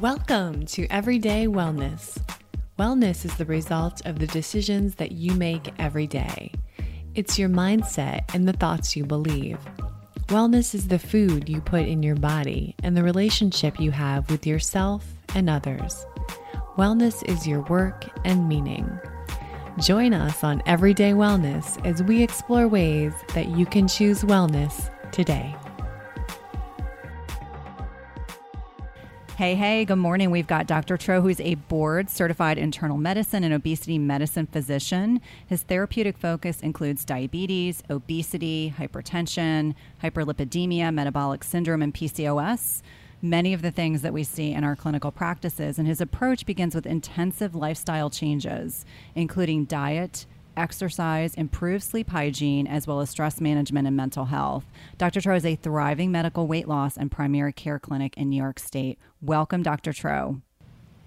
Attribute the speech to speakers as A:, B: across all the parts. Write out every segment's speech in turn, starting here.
A: Welcome to Everyday Wellness. Wellness is the result of the decisions that you make every day. It's your mindset and the thoughts you believe. Wellness is the food you put in your body and the relationship you have with yourself and others. Wellness is your work and meaning. Join us on Everyday Wellness as we explore ways that you can choose wellness today.
B: Hey, hey, good morning. We've got Dr. Tro, who's a board certified internal medicine and obesity medicine physician. His therapeutic focus includes diabetes, obesity, hypertension, hyperlipidemia, metabolic syndrome, and PCOS. Many of the things that we see in our clinical practices. And his approach begins with intensive lifestyle changes, including diet, exercise, improved sleep hygiene, as well as stress management and mental health. Dr. Tro is a thriving medical weight loss and primary care clinic in New York State. Welcome, Dr. Tro.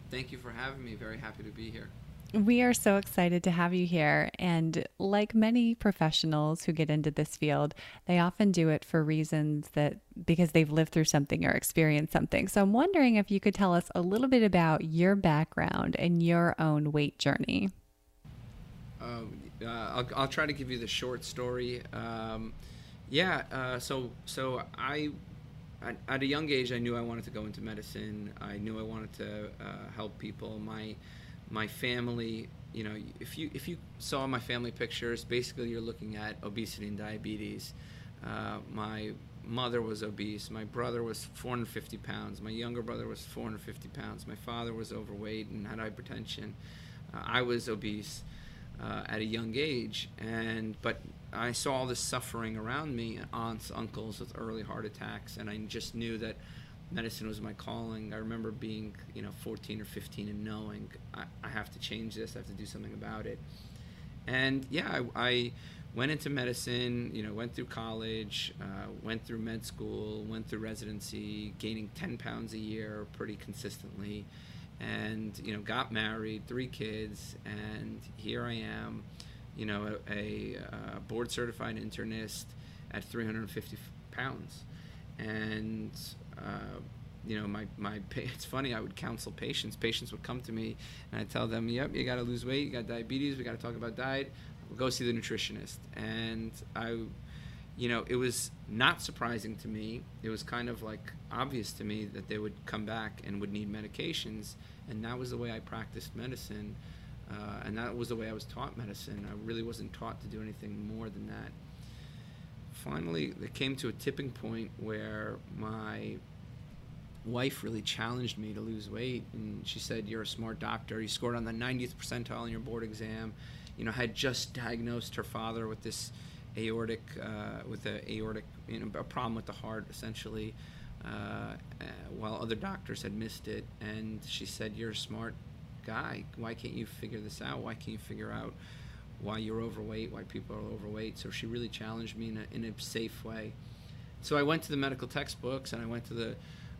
C: Thank you for having me. Very happy to be here.
A: We are so excited to have you here. And like many professionals who get into this field, they often do it for reasons that because they've lived through something or experienced something. So I'm wondering if you could tell us a little bit about your background and your own weight journey.
C: Um, uh, I'll, I'll, try to give you the short story. Um, yeah, uh, so so I at, a young age I knew I wanted to go into medicine. I knew I wanted to uh, help people. My my family, you know, if you if you saw my family pictures, basically you're looking at obesity and diabetes. Uh, my mother was obese. My brother was 450 pounds. My younger brother was 450 pounds. My father was overweight and had hypertension. Uh, I was obese uh, at a young age, and but I saw all this suffering around me, aunts, uncles with early heart attacks, and I just knew that medicine was my calling. I remember being, you know, 14 or 15 and knowing I, I have to change this, I have to do something about it. And yeah, I, I went into medicine, you know, went through college, uh, went through med school, went through residency, gaining 10 pounds a year pretty consistently and you know got married three kids and here i am you know a, a, a board certified internist at 350 pounds. And uh, you know my, my it's funny i would counsel patients. Patients would come to me and i tell them yep you got to lose weight you got diabetes we got to talk about diet we'll go see the nutritionist. And i you know, it was not surprising to me. It was kind of like obvious to me that they would come back and would need medications, and that was the way I practiced medicine, uh, and that was the way I was taught medicine. I really wasn't taught to do anything more than that. Finally, it came to a tipping point where my wife really challenged me to lose weight, and she said, "You're a smart doctor. You scored on the 90th percentile in your board exam." You know, had just diagnosed her father with this aortic uh, with a aortic you know a problem with the heart essentially uh, uh, while other doctors had missed it and she said you're a smart guy why can't you figure this out why can't you figure out why you're overweight why people are overweight so she really challenged me in a, in a safe way so I went to the medical textbooks and I went to the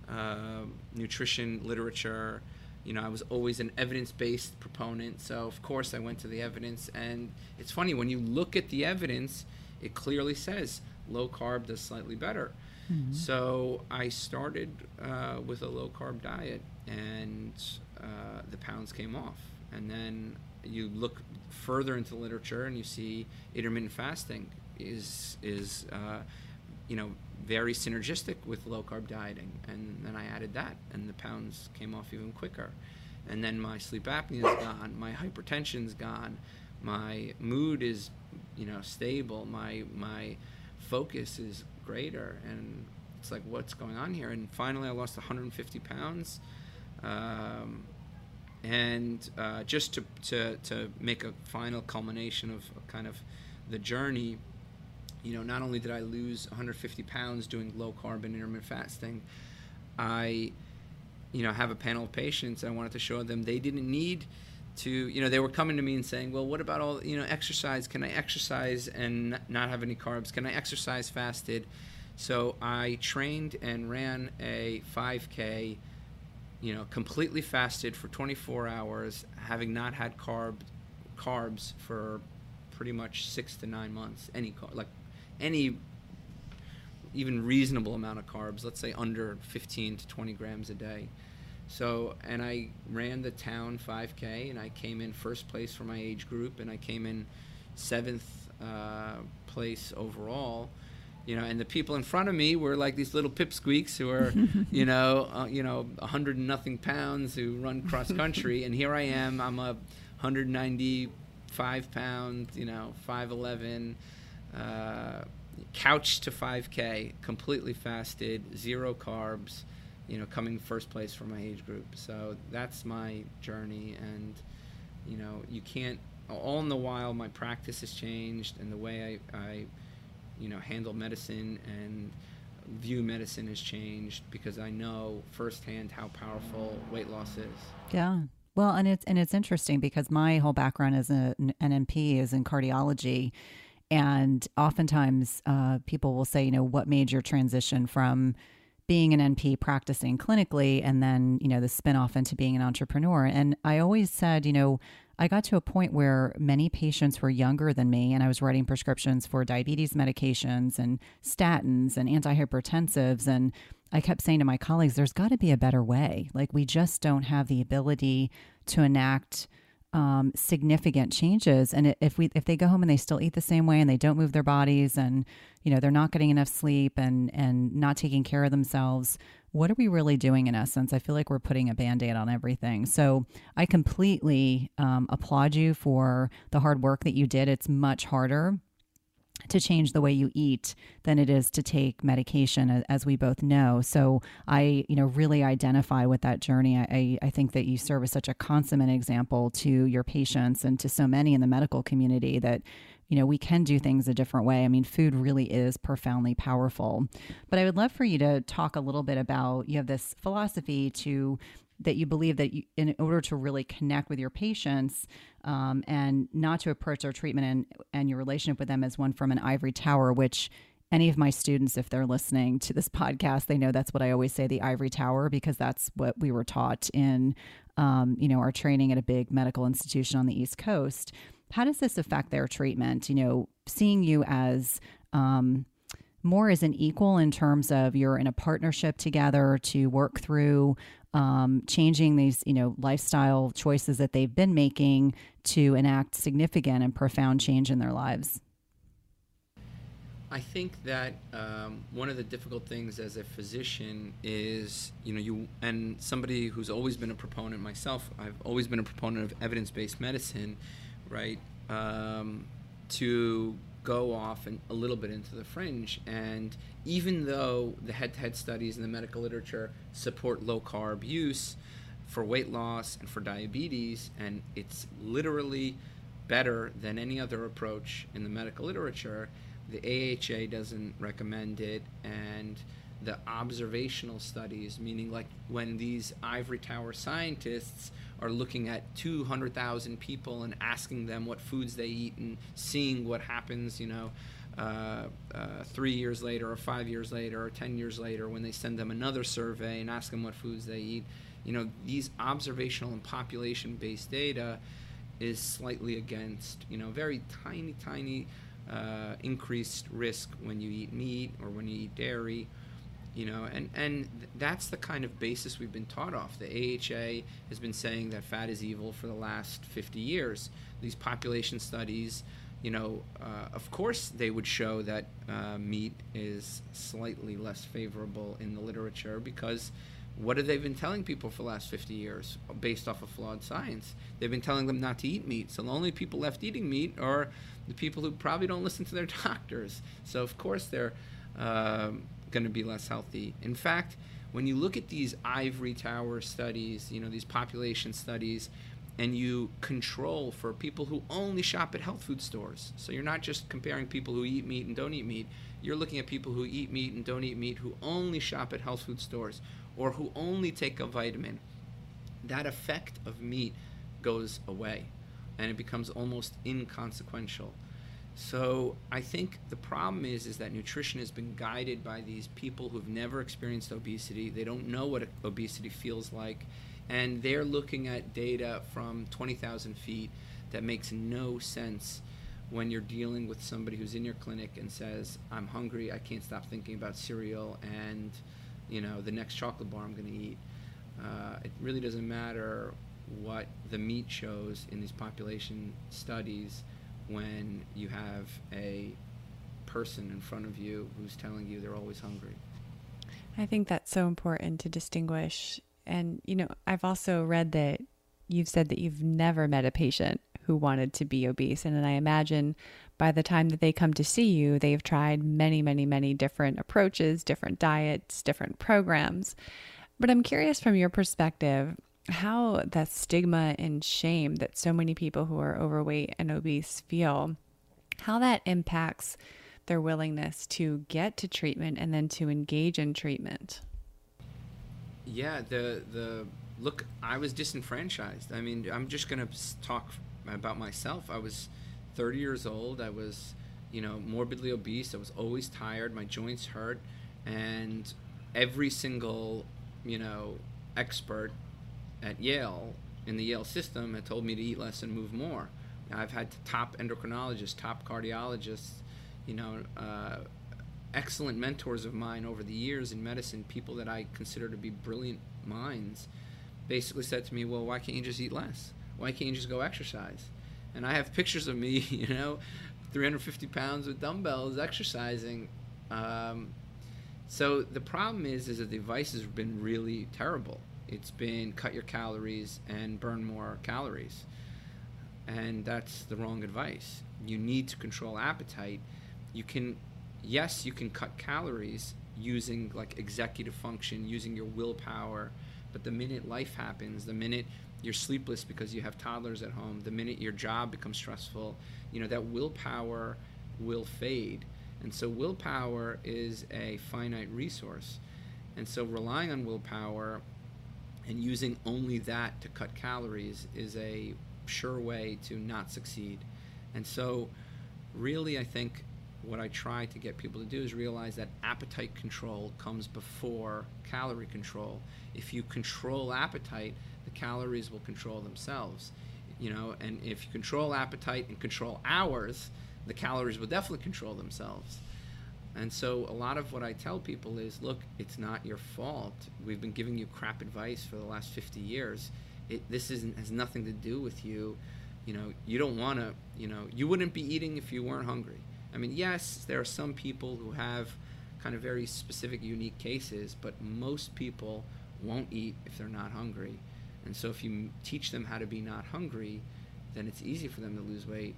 C: uh, nutrition literature you know, I was always an evidence based proponent. So, of course, I went to the evidence. And it's funny, when you look at the evidence, it clearly says low carb does slightly better. Mm-hmm. So I started uh, with a low carb diet, and uh, the pounds came off. And then you look further into the literature, and you see intermittent fasting is is uh, you know very synergistic with low carb dieting. And then I added that, and the pounds came off even quicker. And then my sleep apnea is gone, my hypertension's gone, my mood is you know stable my my focus is greater and it's like what's going on here? And finally i lost 150 pounds. Um, and uh, just to, to, to make a final culmination of kind of the journey you know not only did i lose 150 pounds doing low carb intermittent fasting i you know have a panel of patients and i wanted to show them they didn't need to you know they were coming to me and saying well what about all you know exercise? Can i exercise and not have any carbs? Can i exercise fasted? So i trained and ran a 5k you know completely fasted for 24 hours having not had carb carbs for pretty much six to nine months. Any like any even reasonable amount of carbs let's say under 15 to 20 grams a day So, and I ran the town 5K, and I came in first place for my age group, and I came in seventh uh, place overall. You know, and the people in front of me were like these little pipsqueaks who are, you know, uh, you know, hundred and nothing pounds who run cross country, and here I am. I'm a 195 pound, you know, 5'11, uh, couch to 5K, completely fasted, zero carbs you know, coming first place for my age group. So that's my journey, and you know, you can't. All in the while, my practice has changed, and the way I, I you know, handle medicine and view medicine has changed because I know firsthand how powerful weight loss is.
B: Yeah. Well, and it's and it's interesting because my whole background as an NMP is in cardiology, and oftentimes uh, people will say, you know, what made your transition from being an NP practicing clinically and then, you know, the spinoff into being an entrepreneur. And I always said, you know, I got to a point where many patients were younger than me and I was writing prescriptions for diabetes medications and statins and antihypertensives and I kept saying to my colleagues there's got to be a better way. Like we just don't have the ability to enact um, significant changes. And if we if they go home and they still eat the same way and they don't move their bodies and you know they're not getting enough sleep and and not taking care of themselves, what are we really doing in essence? I feel like we're putting a band aid on everything. So I completely um, applaud you for the hard work that you did. It's much harder to change the way you eat than it is to take medication as we both know. So i you know really identify with that journey. I, I think that you serve as such a consummate example to your patients and to so many in the medical community that you know we can do things a different way. I mean food really is profoundly powerful. But i would love for you to talk a little bit about you have this philosophy to that you believe that you, in order to really connect with your patients um, and not to approach their treatment and, and your relationship with them as one from an ivory tower, which any of my students, if they're listening to this podcast, they know that's what I always say the ivory tower because that's what we were taught in, um, you know, our training at a big medical institution on the East Coast. How does this affect their treatment? You know, seeing you as um, more as an equal in terms of you're in a partnership together to work through um, changing these, you know, lifestyle choices that they've been making to enact significant and profound change in their lives?
C: I think that um, one of the difficult things as a physician is, you know, you and somebody who's always been a proponent myself. I've always been a proponent of evidence-based medicine, right? Um, to go off and a little bit into the fringe. And even though the head to head studies in the medical literature support low carb use for weight loss and for diabetes, and it's literally better than any other approach in the medical literature, the AHA doesn't recommend it. And the observational studies, meaning like when these ivory tower scientists are looking at 200,000 people and asking them what foods they eat and seeing what happens, you know, uh, uh, three years later or five years later or 10 years later when they send them another survey and ask them what foods they eat. You know, these observational and population based data is slightly against, you know, very tiny, tiny uh, increased risk when you eat meat or when you eat dairy you know and and that's the kind of basis we've been taught off. The AHA has been saying that fat is evil for the last 50 years. These population studies you know uh, of course they would show that uh, meat is slightly less favorable in the literature because what have they been telling people for the last 50 years based off of flawed science? They've been telling them not to eat meat. So the only people left eating meat are the people who probably don't listen to their doctors. So of course they're um, going to be less healthy. In fact, when you look at these ivory tower studies, you know, these population studies, and you control for people who only shop at health food stores. So you're not just comparing people who eat meat and don't eat meat. You're looking at people who eat meat and don't eat meat who only shop at health food stores or who only take a vitamin. That effect of meat goes away and it becomes almost inconsequential. So I think the problem is is that nutrition has been guided by these people who've never experienced obesity. They don't know what obesity feels like, and they're looking at data from 20,000 feet that makes no sense when you're dealing with somebody who's in your clinic and says, "I'm hungry. I can't stop thinking about cereal and, you know, the next chocolate bar I'm going to eat." Uh, it really doesn't matter what the meat shows in these population studies when you have a person in front of you who's telling you they're always hungry.
A: I think that's so important to distinguish. And, you know, I've also read that you've said that you've never met a patient who wanted to be obese. And I imagine by the time that they come to see you, they've tried many, many, many different approaches, different diets, different programs. But I'm curious from your perspective how that stigma and shame that so many people who are overweight and obese feel, how that impacts their willingness to get to treatment and then to engage in treatment.
C: Yeah, the the look, I was disenfranchised. I mean, I'm just going to talk about myself. I was 30 years old. I was, you know, morbidly obese. I was always tired. My joints hurt, and every single, you know, expert at Yale in the Yale system had told me to eat less and move more. I've had top endocrinologists, top cardiologists, you know, uh, excellent mentors of mine over the years in medicine, people that I consider to be brilliant minds, basically said to me, "Well, why can't you just eat less? Why can't you just go exercise?" And I have pictures of me, you know, 350 pounds with dumbbells exercising. Um, so the problem is, is that the advice has been really terrible. It's been cut your calories and burn more calories. And that's the wrong advice. You need to control appetite. You can, yes, you can cut calories using like executive function, using your willpower. But the minute life happens, the minute you're sleepless because you have toddlers at home, the minute your job becomes stressful, you know, that willpower will fade. And so willpower is a finite resource. And so relying on willpower and using only that to cut calories is a sure way to not succeed. And so, really, I think what I try to get people to do is realize that appetite control comes before calorie control. If you control appetite, the calories will control themselves. You know, and if you control appetite and control hours, the calories will definitely control themselves. And so a lot of what I tell people is, look, it's not your fault. We've been giving you crap advice for the last 50 years. It, this isn't, has nothing to do with you. You know, you don't want to, you know, you wouldn't be eating if you weren't hungry. I mean, yes, there are some people who have kind of very specific, unique cases, but most people won't eat if they're not hungry. And so if you teach them how to be not hungry, then it's easy for them to lose weight.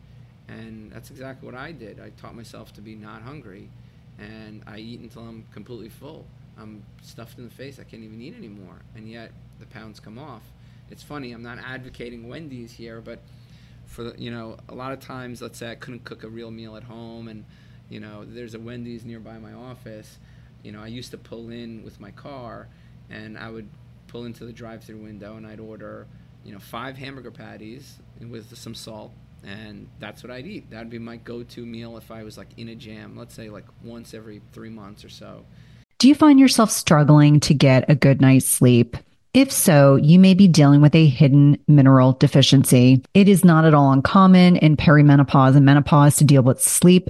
C: And that's exactly what I did. I taught myself to be not hungry and I eat until I'm completely full. I'm stuffed in the face. I can't even eat anymore, and yet the pounds come off. It's funny. I'm not advocating Wendy's here, but for you know, a lot of times, let's say I couldn't cook a real meal at home, and you know, there's a Wendy's nearby my office. You know, I used to pull in with my car, and I would pull into the drive-through window, and I'd order, you know, five hamburger patties with some salt, and that's what I'd eat. That'd be my go-to meal if I was like in a jam. Let's say like once every three months or so.
B: Do you find yourself struggling to get a good night's sleep? If so, you may be dealing with a hidden mineral deficiency. It is not at all uncommon in perimenopause and menopause to deal with sleep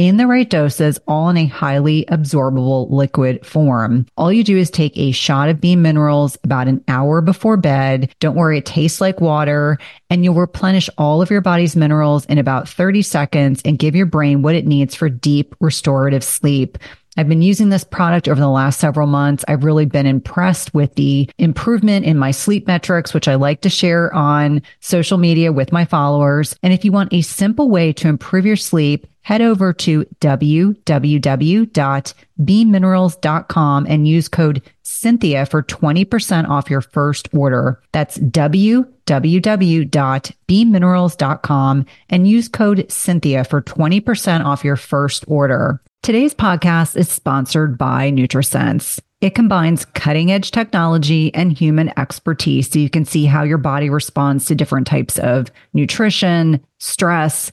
B: in the right doses, all in a highly absorbable liquid form. All you do is take a shot of beam minerals about an hour before bed. Don't worry, it tastes like water and you'll replenish all of your body's minerals in about 30 seconds and give your brain what it needs for deep restorative sleep. I've been using this product over the last several months. I've really been impressed with the improvement in my sleep metrics, which I like to share on social media with my followers. And if you want a simple way to improve your sleep, head over to www.beamminerals.com and use code Cynthia for 20% off your first order. That's www.beamminerals.com and use code Cynthia for 20% off your first order. Today's podcast is sponsored by NutriSense. It combines cutting edge technology and human expertise so you can see how your body responds to different types of nutrition, stress,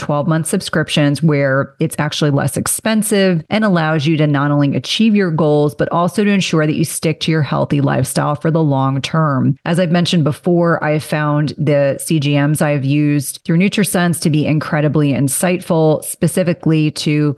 B: 12 month subscriptions where it's actually less expensive and allows you to not only achieve your goals, but also to ensure that you stick to your healthy lifestyle for the long term. As I've mentioned before, I have found the CGMs I've used through NutriSense to be incredibly insightful, specifically to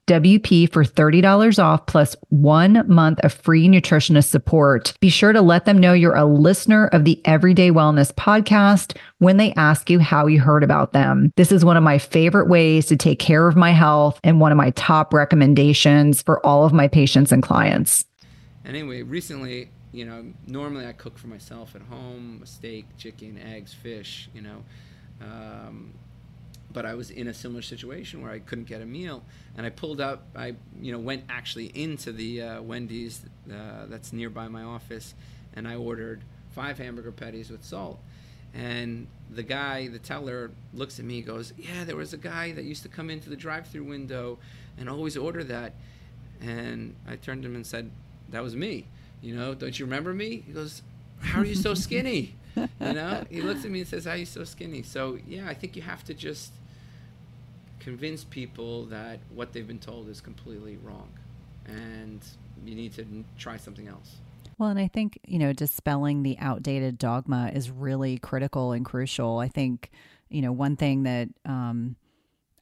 B: WP for $30 off plus one month of free nutritionist support. Be sure to let them know you're a listener of the Everyday Wellness podcast when they ask you how you heard about them. This is one of my favorite ways to take care of my health and one of my top recommendations for all of my patients and clients.
C: Anyway, recently, you know, normally I cook for myself at home, steak, chicken, eggs, fish, you know. Um, but I was in a similar situation where I couldn't get a meal, and I pulled up. I you know went actually into the uh, Wendy's uh, that's nearby my office, and I ordered five hamburger patties with salt. And the guy, the teller, looks at me, goes, "Yeah, there was a guy that used to come into the drive-through window and always order that." And I turned to him and said, "That was me. You know, don't you remember me?" He goes, "How are you so skinny?" you know, he looks at me and says, "How are you so skinny?" So yeah, I think you have to just convince people that what they've been told is completely wrong and you need to try something else.
B: Well, and I think, you know, dispelling the outdated dogma is really critical and crucial. I think, you know, one thing that um,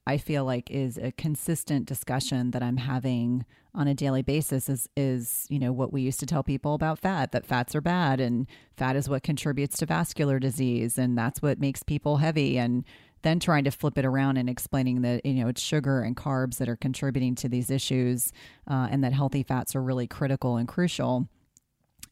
B: I feel like is a consistent discussion that I'm having on a daily basis is is you know what we used to tell people about fat that fats are bad and fat is what contributes to vascular disease and that's what makes people heavy and then trying to flip it around and explaining that you know it's sugar and carbs that are contributing to these issues uh, and that healthy fats are really critical and crucial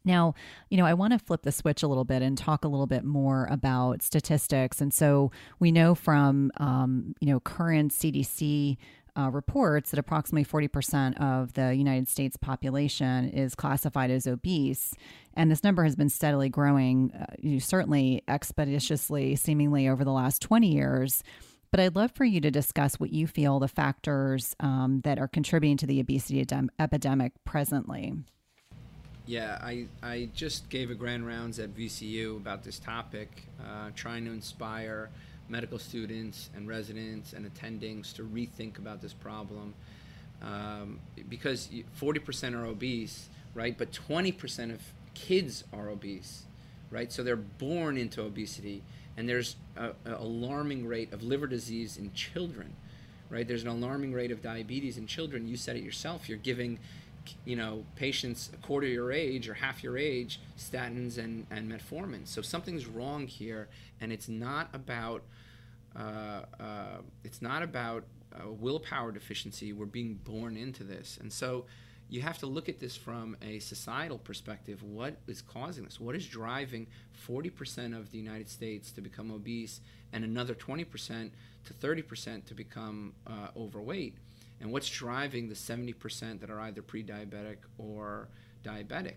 B: now, you know, I want to flip the switch a little bit and talk a little bit more about statistics. And so we know from, um, you know, current CDC uh, reports that approximately 40% of the United States population is classified as obese. And this number has been steadily growing, uh, certainly expeditiously, seemingly over the last 20 years. But I'd love for you to discuss what you feel the factors um, that are contributing to the obesity epidemic presently.
C: Yeah, I, I just gave a grand rounds at VCU about this topic, uh, trying to inspire medical students and residents and attendings to rethink about this problem um, because 40% are obese, right? But 20% of kids are obese, right? So they're born into obesity, and there's an alarming rate of liver disease in children, right? There's an alarming rate of diabetes in children. You said it yourself. You're giving, you know, patients a quarter your age or half your age statins and, and metformin. So something's wrong here, and it's not about it's not about uh, willpower deficiency. We're being born into this, and so you have to look at this from a societal perspective. What is causing this? What is driving 40% of the United States to become obese and another 20% to 30% to become uh, overweight? And what's driving the 70% that are either pre diabetic or diabetic?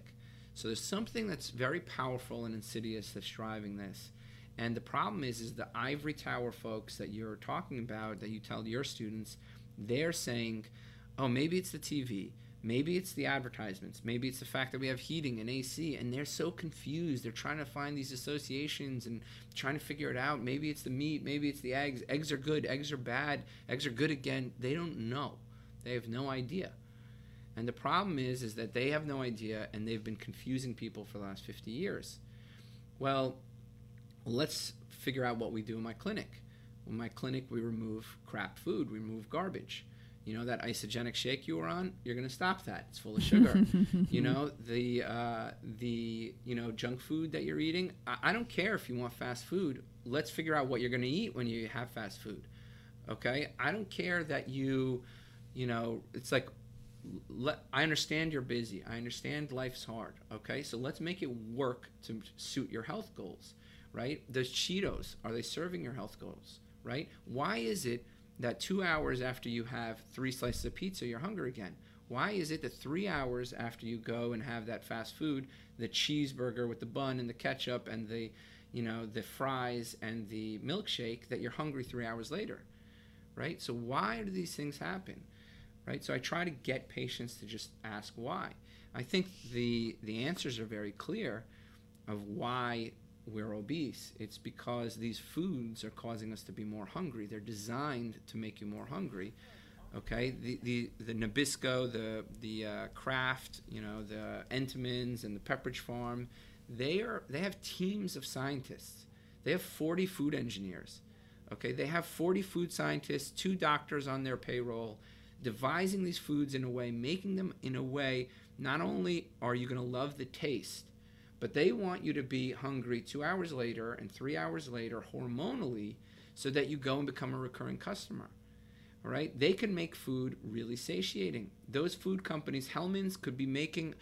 C: So there's something that's very powerful and insidious that's driving this. And the problem is, is the ivory tower folks that you're talking about, that you tell your students, they're saying, oh, maybe it's the TV Maybe it's the advertisements. Maybe it's the fact that we have heating and AC, and they're so confused. They're trying to find these associations and trying to figure it out. Maybe it's the meat. Maybe it's the eggs. Eggs are good. Eggs are bad. Eggs are good again. They don't know. They have no idea. And the problem is, is that they have no idea, and they've been confusing people for the last 50 years. Well, let's figure out what we do in my clinic. In my clinic, we remove crap food. We remove garbage. You know that Isagenix shake you were on? You're going to stop that. It's full of sugar. You know the uh, the you know junk food that you're eating I, I, don't care if you want fast food. Let's figure out what you're going to eat when you have fast food okay? I don't care that you you know it's like i understand you're busy. I understand life's hard okay? So let's make it work to suit your health goals right The cheetos are they serving your health goals right why is it that two hours after you have three slices of pizza, you're hungry again. Why is it that three hours after you go and have that fast food, the cheeseburger with the bun and the ketchup and the, you know, the fries and the milkshake, that you're hungry three hours later, right? So why do these things happen, right? So I try to get patients to just ask why. I think the the answers are very clear of why we're obese. It's because these foods are causing us to be more hungry. They're designed to make you more hungry. Okay, the the, the Nabisco, the the uh, Kraft, you know, the Entenmann's and the Pepperidge Farm, they are they have teams of scientists. They have 40 food engineers. Okay, they have 40 food scientists, two doctors on their payroll, devising these foods in a way, making them in a way. Not only are you going to love the taste, but they want you to be hungry two hours later and three hours later hormonally so that you go and become a recurring customer. All right? They can make food really satiating. Those food companies, Hellmann's, could be making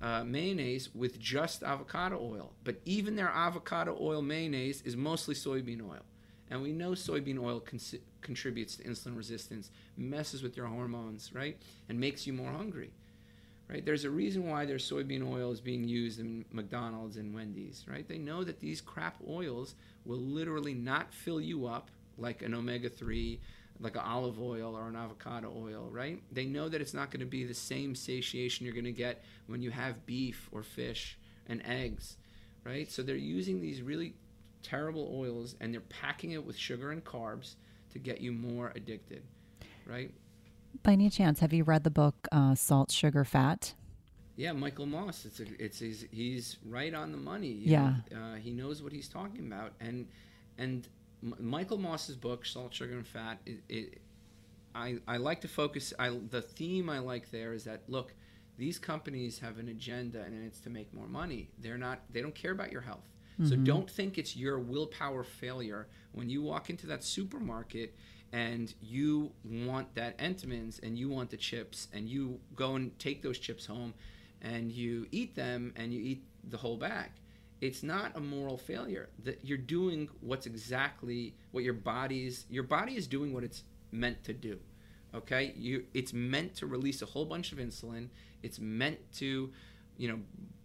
C: uh, mayonnaise with just avocado oil. But even their avocado oil mayonnaise is mostly soybean oil. And we know soybean oil con- contributes to insulin resistance, messes with your hormones, right? And makes you more hungry right? There's a reason why their soybean oil is being used in McDonald's and Wendy's, right? They know that these crap oils will literally not fill you up like an omega 3, like an olive oil or an avocado oil, right? They know that it's not going to be the same satiation you're going to get when you have beef or fish and eggs, right? So they're using these really terrible oils and they're packing it with sugar and carbs to get you more addicted, right?
B: By any chance, have you read the book uh, Salt, Sugar, Fat?
C: Yeah, Michael Moss. It's a, it's he's, he's right on the money.
B: yeah,
C: uh, he knows what he's talking about, and and M- Michael Moss's book Salt, Sugar, and Fat. It, it, I I like to focus. I the theme I like there is that look, these companies have an agenda, and it's to make more money. They're not. They don't care about your health. Mm-hmm. So don't think it's your willpower failure when you walk into that supermarket and you want that Entenmann's and you want the chips and you go and take those chips home and you eat them and you eat the whole bag. It's not a moral failure. That you're doing what's exactly what your body's your body is doing what it's meant to do. Okay? You it's meant to release a whole bunch of insulin. It's meant to, you know,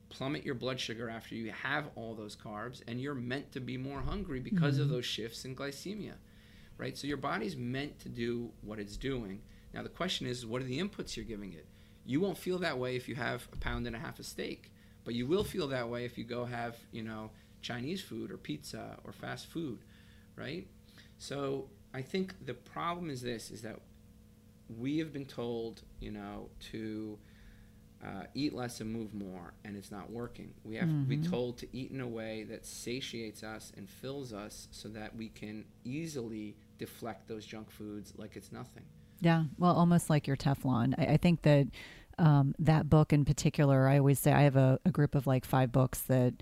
C: plummet your blood sugar after you have all those carbs and you're meant to be more hungry because mm-hmm. of those shifts in glycemia right? So your body's meant to do what it's doing. Now the question is, what are the inputs you're giving it? You won't feel that way if you have a pound and a half of steak, but you will feel that way if you go have, you know, Chinese food or pizza or fast food, right? So I think the problem is this: is that we have been told, you know, to uh, eat less and move more, and it's not working. We have to be
B: Mm-hmm.
C: told to eat in a way that satiates us and fills us so that we can easily deflect those junk foods like it's nothing.
B: Yeah, well, almost like your Teflon. I, I think that um, that book in particular, I always say I have a, a group of like five books that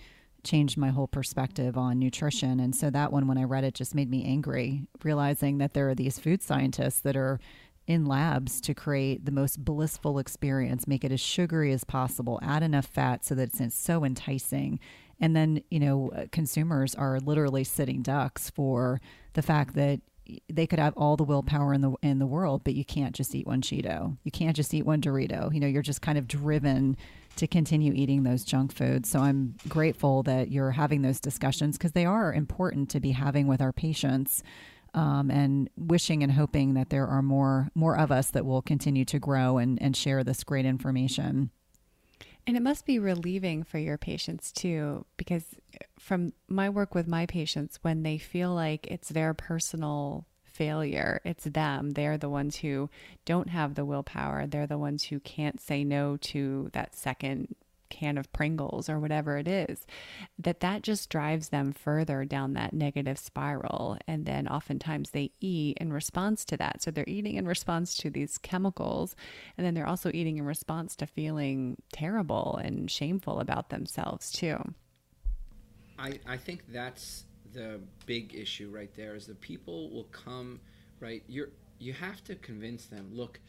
B: changed my whole perspective on nutrition. And so that one, when I read it, just made me angry, realizing that there are these food scientists that are in labs to create the most blissful experience, make it as sugary as possible, add enough fat so that it's so enticing. And then, you know, consumers are literally sitting ducks for the fact that they could have all the willpower in the in the world, but you can't just eat one Cheeto. You can't just eat one Dorito. You know, you're just kind of driven to continue eating those junk foods. So I'm grateful that you're having those discussions because they are important to be having with our patients. Um, and wishing and hoping that there are more more of us that will continue to grow and, and share this great information.
A: And it must be relieving for your patients too, because from my work with my patients, when they feel like it's their personal failure, it's them. They're the ones who don't have the willpower. They're the ones who can't say no to that second can of Pringles or whatever it is, that that just drives them further down that negative spiral. And then oftentimes they eat in response to that. So they're eating in response to these chemicals. And then they're also eating in response to feeling terrible and shameful about themselves too.
C: I, I think that's the big issue right there is that people will come right you're you have to convince them look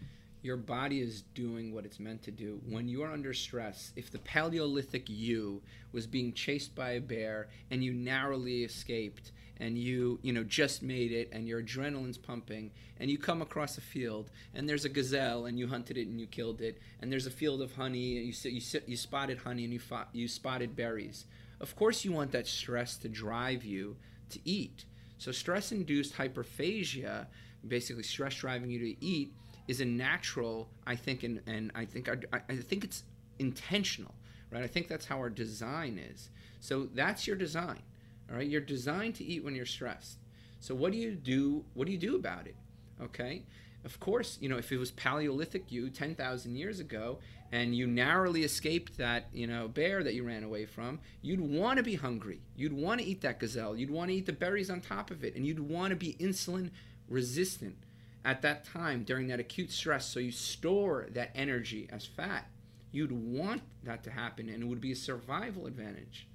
C: your body is doing what it's meant to do. When you are under stress if the paleolithic you was being chased by a bear and you narrowly escaped and you you know just made it and your adrenaline's pumping and you come across a field and there's a gazelle and you hunted it and you killed it and there's a field of honey and you s- you, s- you spotted honey and you fought, you spotted berries. Of course you want that stress to drive you to eat. So stress induced hyperphagia basically stress driving you to eat is a natural i think and, and i think I, I think it's intentional right? I think that's how our design is. So that's your design all right? You're designed to eat when you're stressed. So what do you do what do you do about it okay? Of course you know if it was paleolithic you 10,000 years ago and you narrowly escaped that you know bear that you ran away from you'd want to be hungry. You'd want to eat that gazelle. You'd want to eat the berries on top of it and you'd want to be insulin resistant at that time during that acute stress so you store that energy as fat you'd want that to happen and it would be a survival advantage.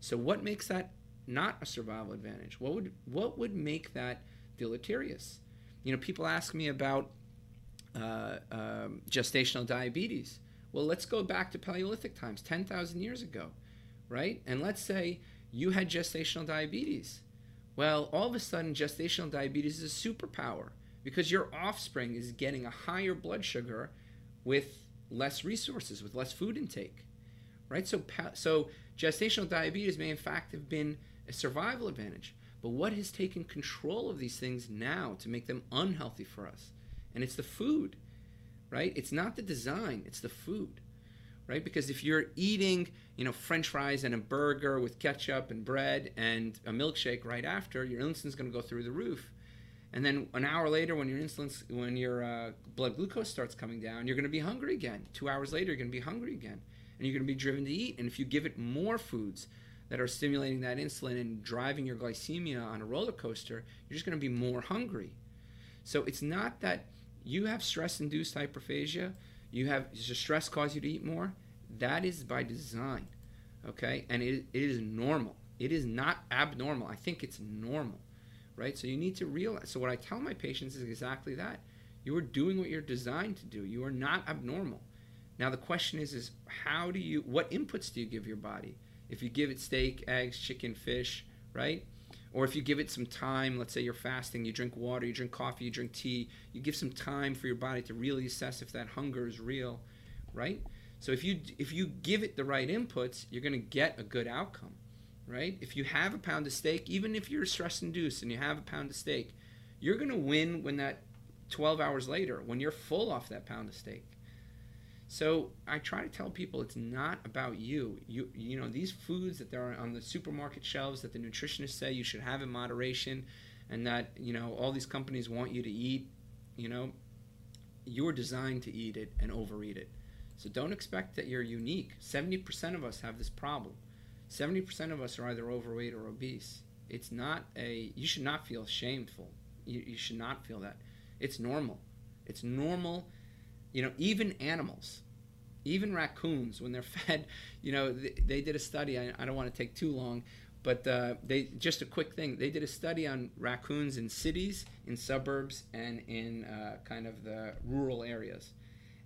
C: So what makes that not a survival advantage? What would what would make that deleterious? You know people ask me about uh, um, gestational diabetes. Well let's go back to paleolithic times 10,000 years ago right? And let's say you had gestational diabetes. Well all of a sudden gestational diabetes is a superpower because your offspring is getting a higher blood sugar with less resources with less food intake right? So so gestational diabetes may in fact have been a survival advantage but what has taken control of these things now to make them unhealthy for us? And it's the food right? It's not the design it's the food right? Because if you're eating you know french fries and a burger with ketchup and bread and a milkshake right after your insulin's going to go through the roof and then an hour later when your insulin when your uh, blood glucose starts coming down you're going to be hungry again. Two hours later you're going to be hungry again. And you're going to be driven to eat. And if you give it more foods that are stimulating that insulin and driving your glycemia on a roller coaster you're just going to be more hungry. So it's not that you have stress induced hyperphagia you have stress cause you to eat more. That is by design okay? And it, it is normal. It is not abnormal. I think it's normal right? So you need to realize so what i tell my patients is exactly that. You are doing what you're designed to do. You are not abnormal. Now the question is is how do you what inputs do you give your body? If you give it steak eggs chicken fish right? Or if you give it some time let's say you're fasting you drink water you drink coffee you drink tea you give some time for your body to really assess if that hunger is real right? So if you if you give it the right inputs you're going to get a good outcome right if you have a pound of steak even if you're stress induced and you have a pound of steak you're going to win when that 12 hours later when you're full off that pound of steak so I try to tell people it's not about you. You you know these foods that are on the supermarket shelves that the nutritionists say you should have in moderation, and that you know all these companies want you to eat. You know, you're designed to eat it and overeat it. So don't expect that you're unique. 70% of us have this problem. 70% of us are either overweight or obese. It's not a, you should not feel shameful. You, you should not feel that. It's normal. It's normal. You know, even animals, even raccoons, when they're fed, you know, they, they did a study. I, I, don't want to take too long, but uh, they just a quick thing. They did a study on raccoons in cities, in suburbs, and in uh, kind of the rural areas,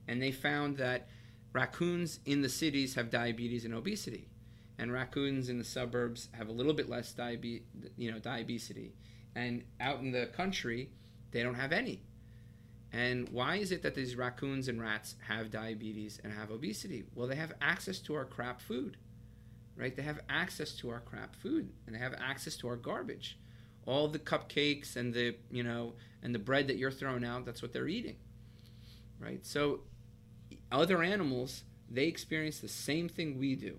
C: and they found that raccoons in the cities have diabetes and obesity, and raccoons in the suburbs have a little bit less diabetes, you know, diabetes, and out in the country, they don't have any. And why is it that these raccoons and rats have diabetes and have obesity? Well, they have access to our crap food, right? They have access to our crap food and they have access to our garbage. All the cupcakes and the, you know, and the bread that you're throwing out, that's what they're eating, right? So other animals, they experience the same thing we do,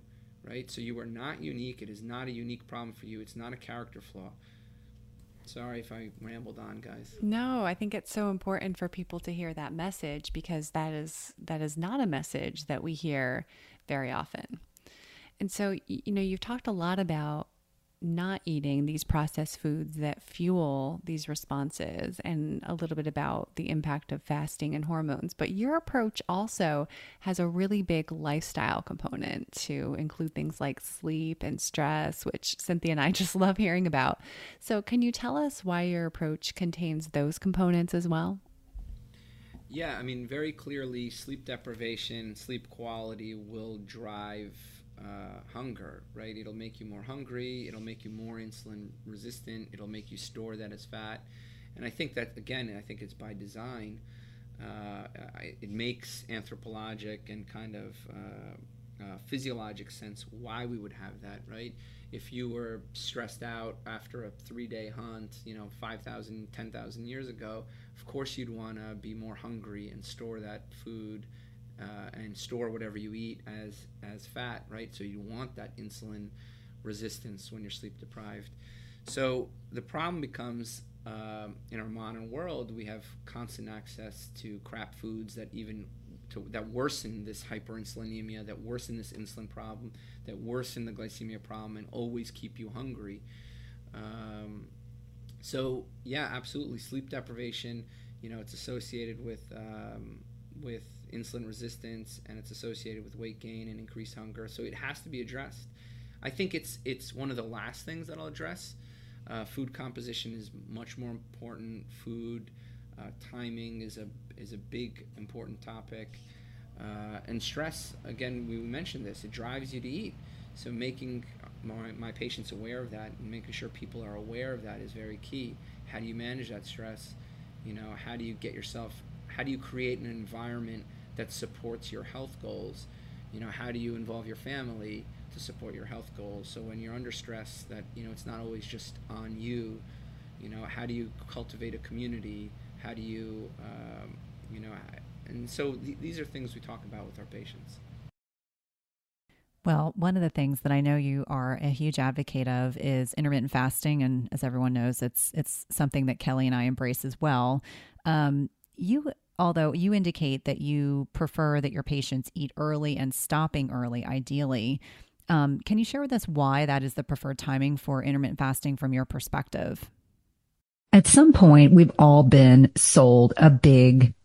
C: right? So you are not unique. It is not a unique problem for you. It's not a character flaw. Sorry if I rambled on, guys.
A: No, I think it's so important for people to hear that message because that is that is not a message that we hear very often. And so, you know, you've talked a lot about not eating these processed foods that fuel these responses and a little bit about the impact of fasting and hormones. But your approach also has a really big lifestyle component to include things like sleep and stress, which Cynthia and I just love hearing about. So, can you tell us why your approach contains those components as well?
C: Yeah, I mean, very clearly, sleep deprivation, sleep quality will drive uh, hunger, right? It'll make you more hungry. It'll make you more insulin resistant. It'll make you store that as fat. And I think that, again, I think it's by design. Uh, it makes anthropologic and kind of uh, uh, physiologic sense why we would have that, right? If you were stressed out after a three day hunt, you know, 5,000, 10,000 years ago, of course you'd want to be more hungry and store that food uh, and store whatever you eat as as fat, right? So you want that insulin resistance when you're sleep deprived. So the problem becomes um, in our modern world, we have constant access to crap foods that even to, that worsen this hyperinsulinemia, that worsen this insulin problem, that worsen the glycemia problem, and always keep you hungry. Um, so yeah, absolutely, sleep deprivation. You know, it's associated with um, with insulin resistance and it's associated with weight gain and increased hunger. So it has to be addressed. I think it's it's one of the last things that I'll address. Uh, food composition is much more important. Food uh, timing is a is a big important topic. Uh, and stress, again, we mentioned this. It drives you to eat. So making my, my patients aware of that and making sure people are aware of that is very key. How do you manage that stress? You know, how do you get yourself? How do you create an environment that supports your health goals. You know, how do you involve your family to support your health goals? So when you're under stress, that you know it's not always just on you. You know, how do you cultivate a community? How do you, um, you know, and so th- these are things we talk about with our patients.
B: Well, one of the things that I know you are a huge advocate of is intermittent fasting, and as everyone knows, it's it's something that Kelly and I embrace as well. Um, you although you indicate that you prefer that your patients eat early and stopping early, ideally. Um, can you share with us why that is the preferred timing for intermittent fasting from your perspective?
D: At some point, we've all been sold a big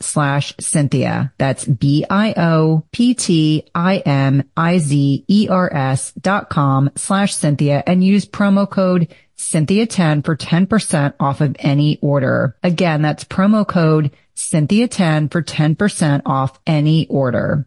B: slash Cynthia. That's B-I-O-P-T-I-M-I-Z-E-R-S dot com slash Cynthia and use promo code Cynthia 10 for 10% off of any order. Again, that's promo code Cynthia 10 for 10% off any order.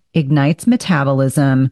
B: ignites metabolism,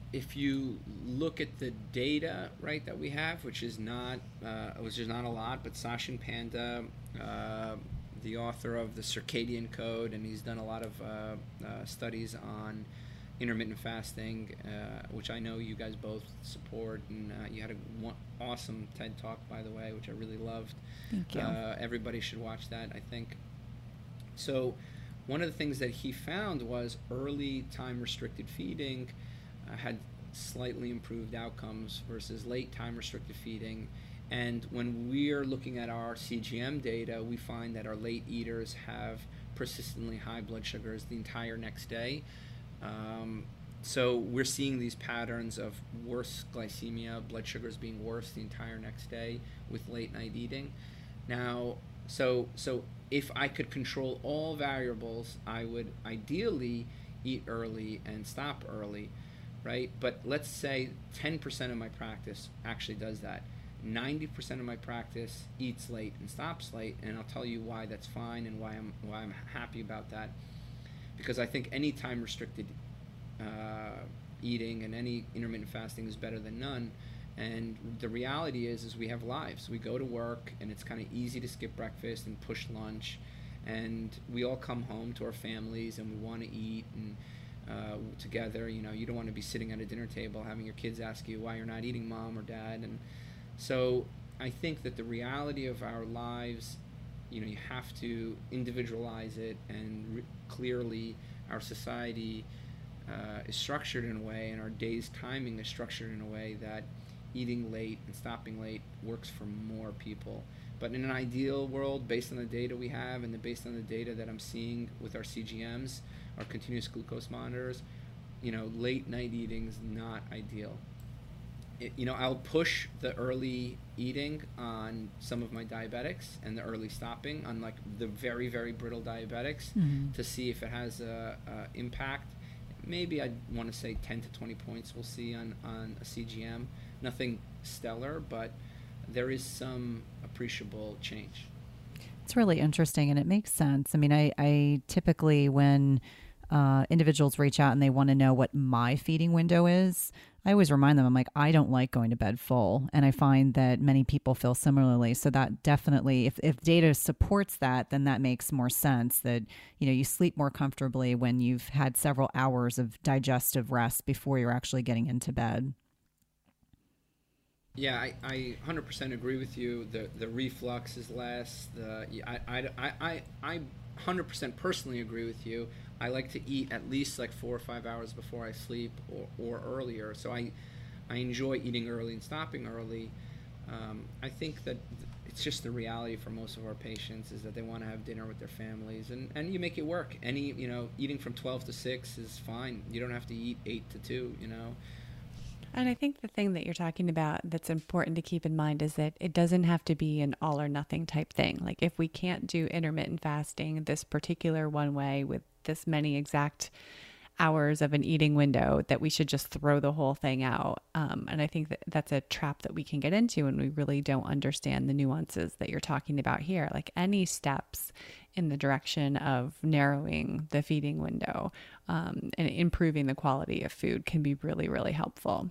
C: if you look at the data right that we have, which is not uh, which is not a lot, but Sachin Panda, uh, the author of the Circadian Code, and he's done a lot of uh, uh studies on intermittent fasting, uh, which I know you guys both support, and uh, you had a one, awesome TED talk by the way, which I really loved.
E: Thank you.
C: everybody should watch that. I think. So, one of the things that he found was early time restricted feeding had slightly improved outcomes versus late time restricted feeding. And when we're looking at our CGM data, we find that our late eaters have persistently high blood sugars the entire next day. Um, so we're seeing these patterns of worse glycemia, blood sugars being worse the entire next day with late night eating. Now, so so if I could control all variables, I would ideally eat early and stop early right? But let's say 10% of my practice actually does that. 90% of my practice eats late and stops late, and I'll tell you why that's fine and why I'm why I'm happy about that. Because I think any time restricted uh, eating and any intermittent fasting is better than none. And the reality is, is we have lives. We go to work, and it's kind of easy to skip breakfast and push lunch, and we all come home to our families, and we want to eat and uh, together. You know, you don't want to be sitting at a dinner table having your kids ask you why you're not eating, mom or dad. And so I think that the reality of our lives, you know, you have to individualize it and re- clearly our society uh, is structured in a way and our day's timing is structured in a way that eating late and stopping late works for more people. But in an ideal world, based on the data we have and the, based on the data that I'm seeing with our CGMs, our continuous glucose monitors, you know, late night eating is not ideal. you know, I'll push the early eating on some of my diabetics and the early stopping on like the very very brittle diabetics mm-hmm. to see if it has a, a impact. Maybe I'd want to say 10 to 20 points. We'll see on on a CGM. Nothing stellar, but there is some appreciable change.
B: It's really interesting, and it makes sense. I mean, I, I typically when uh, individuals reach out and they want to know what my feeding window is, I always remind them, I'm like, I don't like going to bed full. And I find that many people feel similarly. So that definitely, if, if data supports that, then that makes more sense that, you know, you sleep more comfortably when you've had several hours of digestive rest before you're actually getting into bed.
C: Yeah, I, I 100% agree with you. The the reflux is less. The I, I, I, I, I 100% personally agree with you. I like to eat at least like four or five hours before I sleep or, or earlier. So I, I enjoy eating early and stopping early. Um, I think that it's just the reality for most of our patients is that they want to have dinner with their families and, and you make it work. Any, you know, eating from 12 to 6 is fine. You don't have to eat 8 to 2, you know.
A: And I think the thing that you're talking about that's important to keep in mind is that it doesn't have to be an all or nothing type thing. Like if we can't do intermittent fasting this particular one way with this many exact hours of an eating window that we should just throw the whole thing out. Um, and I think that that's a trap that we can get into when we really don't understand the nuances that you're talking about here. Like any steps in the direction of narrowing the feeding window um, and improving the quality of food can be really, really helpful.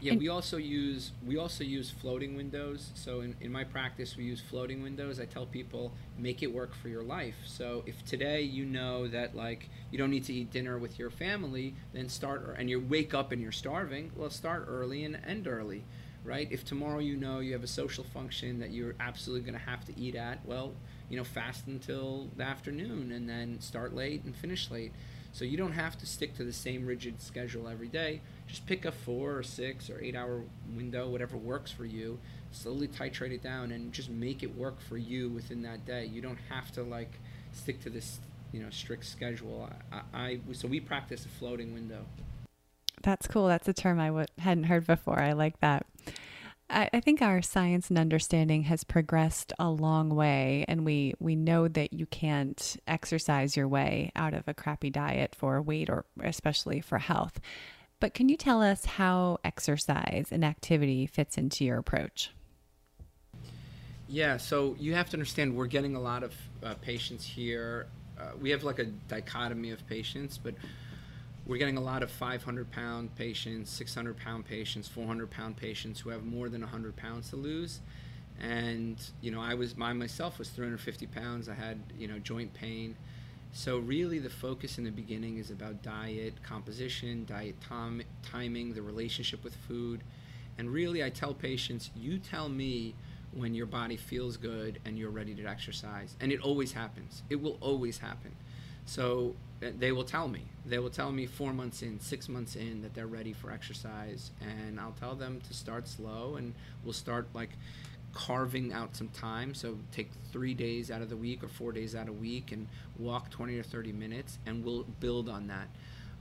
C: Yeah, and we also use we also use floating windows. So in, in my practice, we use floating windows. I tell people make it work for your life. So if today you know that like you don't need to eat dinner with your family, then start and you wake up and you're starving. Well, start early and end early, right? If tomorrow you know you have a social function that you're absolutely going to have to eat at, well, you know, fast until the afternoon and then start late and finish late. So you don't have to stick to the same rigid schedule every day. Just pick a four or six or eight hour window, whatever works for you. Slowly titrate it down and just make it work for you within that day. You don't have to like stick to this, you know, strict schedule. I, I so we practice a floating window.
A: That's cool. That's a term I w- hadn't heard before. I like that. I, I think our science and understanding has progressed a long way, and we we know that you can't exercise your way out of a crappy diet for weight or especially for health. But can you tell us how exercise and activity fits into your approach?
C: Yeah, so you have to understand we're getting a lot of uh, patients here. Uh, we have like a dichotomy of patients, but we're getting a lot of 500 pound patients, 600 pound patients, 400 pound patients who have more than 100 pounds to lose. And you know, I was my myself was 350 pounds. I had you know joint pain. So really, the focus in the beginning is about diet composition, diet tom- timing, the relationship with food, and really, I tell patients, you tell me when your body feels good and you're ready to exercise, and it always happens. It will always happen. So they will tell me. They will tell me four months in, six months in that they're ready for exercise, and I'll tell them to start slow, and we'll start like carving out some time. So take three days out of the week or four days out of week, and walk 20 or 30 minutes, and we'll build on that.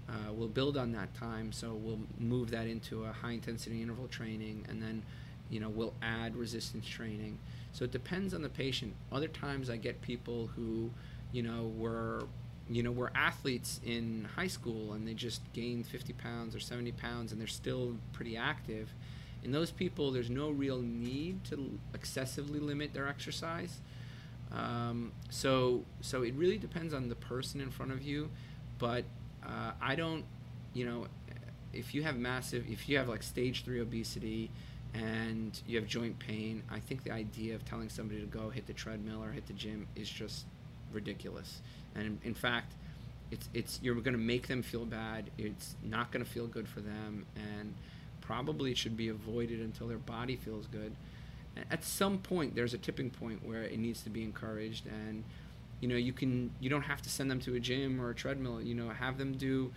C: Uh, we'll build on that time, so we'll move that into a high intensity interval training, and then you know we'll add resistance training. So it depends on the patient. Other times I get people who you know were you know, were athletes in high school and they just gained 50 pounds or 70 pounds and they're still pretty active. In those people, there's no real need to excessively limit their exercise. Um, so, so it really depends on the person in front of you. But uh, I don't, you know, if you have massive, if you have like stage three obesity and you have joint pain, I think the idea of telling somebody to go hit the treadmill or hit the gym is just ridiculous. And in, fact it's it's you're going to make them feel bad. It's not going to feel good for them. And probably it should be avoided until their body feels good. At some point there's a tipping point where it needs to be encouraged. And you know you can you don't have to send them to a gym or a treadmill. You know have them do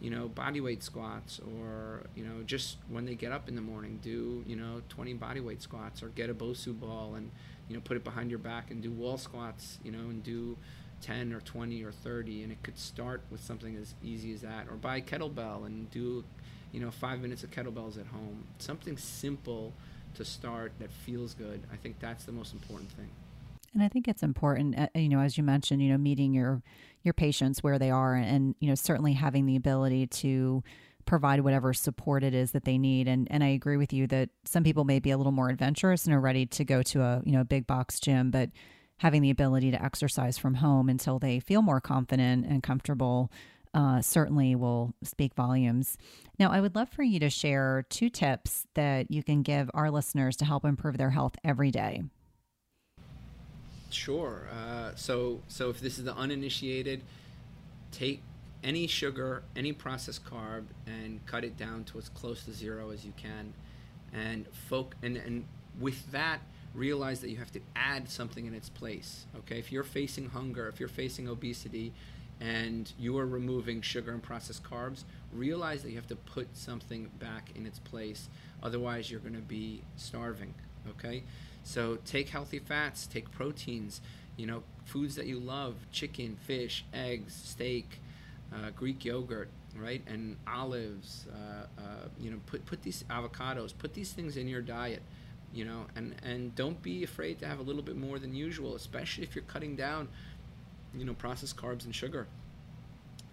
C: you know body weight squats or you know just when they get up in the morning do you know 20 body weight squats or get a bosu ball and you know put it behind your back and do wall squats you know and do 10 or 20 or 30 and it could start with something as easy as that or buy a kettlebell and do you know, five minutes of kettlebells at home. Something simple to start that feels good. I think that's the most important thing.
B: And I think it's important, uh, you know, as you mentioned, you know, meeting your your patients where they are, and you know, certainly having the ability to provide whatever support it is that they need. And and I agree with you that some people may be a little more adventurous and are ready to go to a you know big box gym, but having the ability to exercise from home until they feel more confident and comfortable uh, certainly will speak volumes. Now, I would love for you to share two tips that you can give our listeners to help improve their health every day.
C: Sure. Uh, so, so if this is the uninitiated, take any sugar, any processed carb, and cut it down to as close to zero as you can, and folk and and with that, realize that you have to add something in its place. Okay, if you're facing hunger, if you're facing obesity, and you are removing sugar and processed carbs, realize that you have to put something back in its place. Otherwise, you're going to be starving. Okay, so take healthy fats, take proteins. You know, foods that you love: chicken, fish, eggs, steak uh, Greek yogurt, right, and olives. Uh, uh, you know, put put these avocados, put these things in your diet. You know, and and don't be afraid to have a little bit more than usual, especially if you're cutting down, you know, processed carbs and sugar.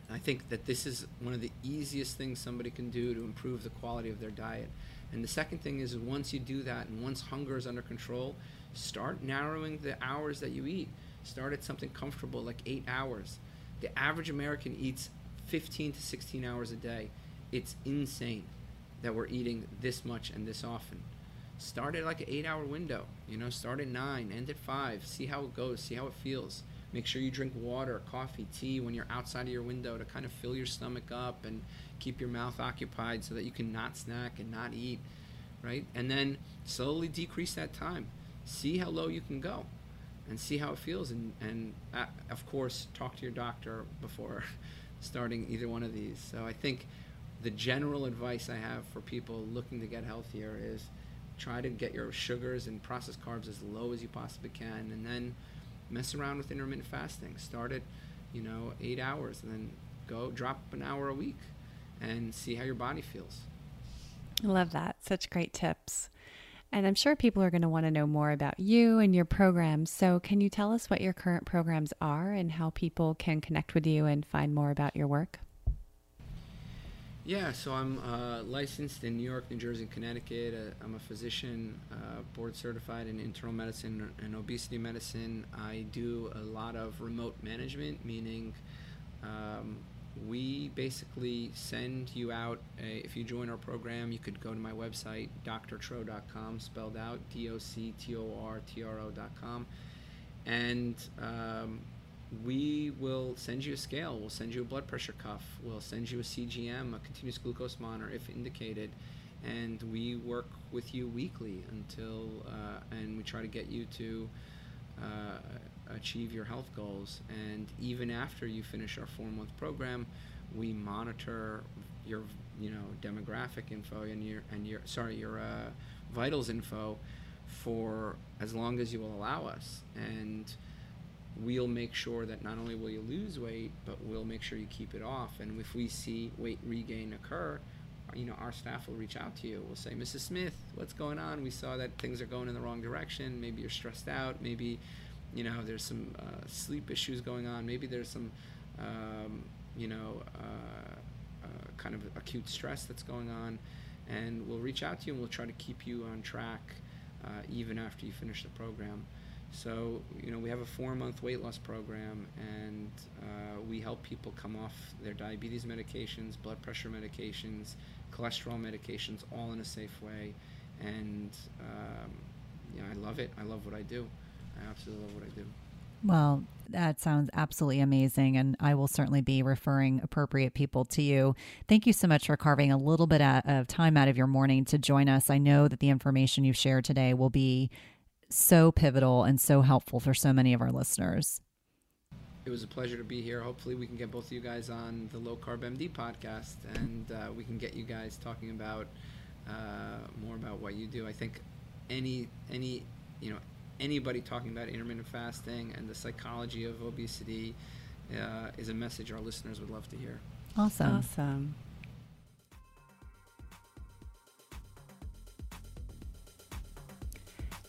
C: I think that this is one of the easiest things somebody can do to improve the quality of their diet. And the second thing is once you do that and once hunger is under control, start narrowing the hours that you eat. Start at something comfortable like eight hours the average American eats 15 to 16 hours a day. It's insane that we're eating this much and this often. Start at like an eight hour window. You know, start at nine, end at five. See how it goes. See how it feels. Make sure you drink water, coffee, tea when you're outside of your window to kind of fill your stomach up and keep your mouth occupied so that you can not snack and not eat, right? And then slowly decrease that time. See how low you can go and see how it feels. And, and uh, of course, talk to your doctor before starting either one of these. So I think the general advice I have for people looking to get healthier is try to get your sugars and processed carbs as low as you possibly can, and then mess around with intermittent fasting. Start at, you know, eight hours, and then go drop an hour a week, and see how your body feels.
A: I love that. Such great tips. And I'm sure people are going to want to know more about you and your programs. So, can you tell us what your current programs are and how people can connect with you and find more about your work?
C: Yeah, so I'm uh, licensed in New York, New Jersey, and Connecticut. Uh, I'm a physician, uh, board certified in internal medicine and obesity medicine. I do a lot of remote management, meaning um, we basically send you out a, if you join our program you could go to my website doctortro.com spelled out d-o-c-t-o-r-t-r-o.com and um, we will send you a scale. We'll send you a blood pressure cuff. We'll send you a cgm a continuous glucose monitor if indicated. And we work with you weekly until uh, and we try to get you to uh, achieve your health goals. And even after you finish our four month program, we monitor your you know demographic info and your and your sorry your uh, vitals info for as long as you will allow us. And we'll make sure that not only will you lose weight but we'll make sure you keep it off. And if we see weight regain occur you know our staff will reach out to you. We'll say mrs smith what's going on? We saw that things are going in the wrong direction. Maybe you're stressed out. Maybe you know there's some uh, sleep issues going on. Maybe there's some um, you know uh, uh, kind of acute stress that's going on. And we'll reach out to you and we'll try to keep you on track uh, even after you finish the program. So you know we have a four month weight loss program and uh, we help people come off their diabetes medications blood pressure medications cholesterol medications all in a safe way. And um, yeah i love it. I love what i do I absolutely love what I do.
B: Well, that sounds absolutely amazing. And I will certainly be referring appropriate people to you. Thank you so much for carving a little bit of time out of your morning to join us. I know that the information you've shared today will be so pivotal and so helpful for so many of our listeners.
C: It was a pleasure to be here. Hopefully, we can get both of you guys on the Low Carb MD podcast and uh, we can get you guys talking about uh, more about what you do. I think any, any, you know, anybody talking about intermittent fasting and the psychology of obesity uh, is a message our listeners would love to hear.
B: Awesome.
A: Awesome.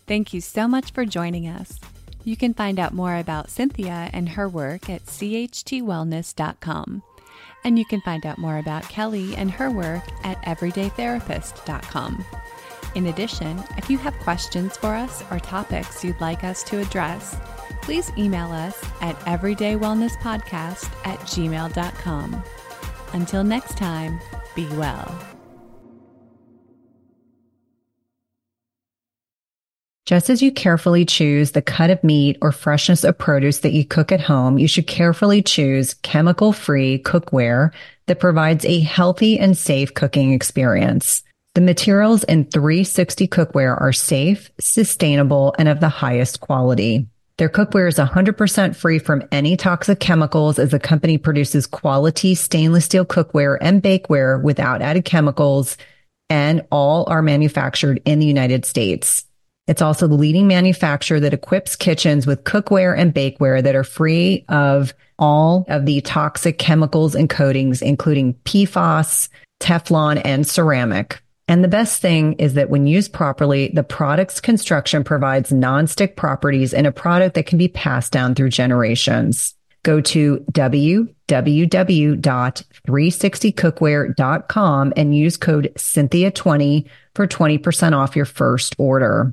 A: Thank you so much for joining us. You can find out more about Cynthia and her work at chtwellness.com. And you can find out more about Kelly and her work at everydaytherapist.com. In addition, if you have questions for us or topics you'd like us to address, please email us at everydaywellnesspodcast at gmail.com. Until next time, be well.
B: Just as you carefully choose the cut of meat or freshness of produce that you cook at home, you should carefully choose chemical free cookware that provides a healthy and safe cooking experience. The materials in 360 cookware are safe, sustainable, and of the highest quality. Their cookware is 100% free from any toxic chemicals as the company produces quality stainless steel cookware and bakeware without added chemicals, and all are manufactured in the United States. It's also the leading manufacturer that equips kitchens with cookware and bakeware that are free of all of the toxic chemicals and coatings, including PFAS, Teflon, and ceramic. And the best thing is that when used properly, the product's construction provides nonstick properties in a product that can be passed down through generations. Go to www.360cookware.com and use code Cynthia20 for 20% off your first order.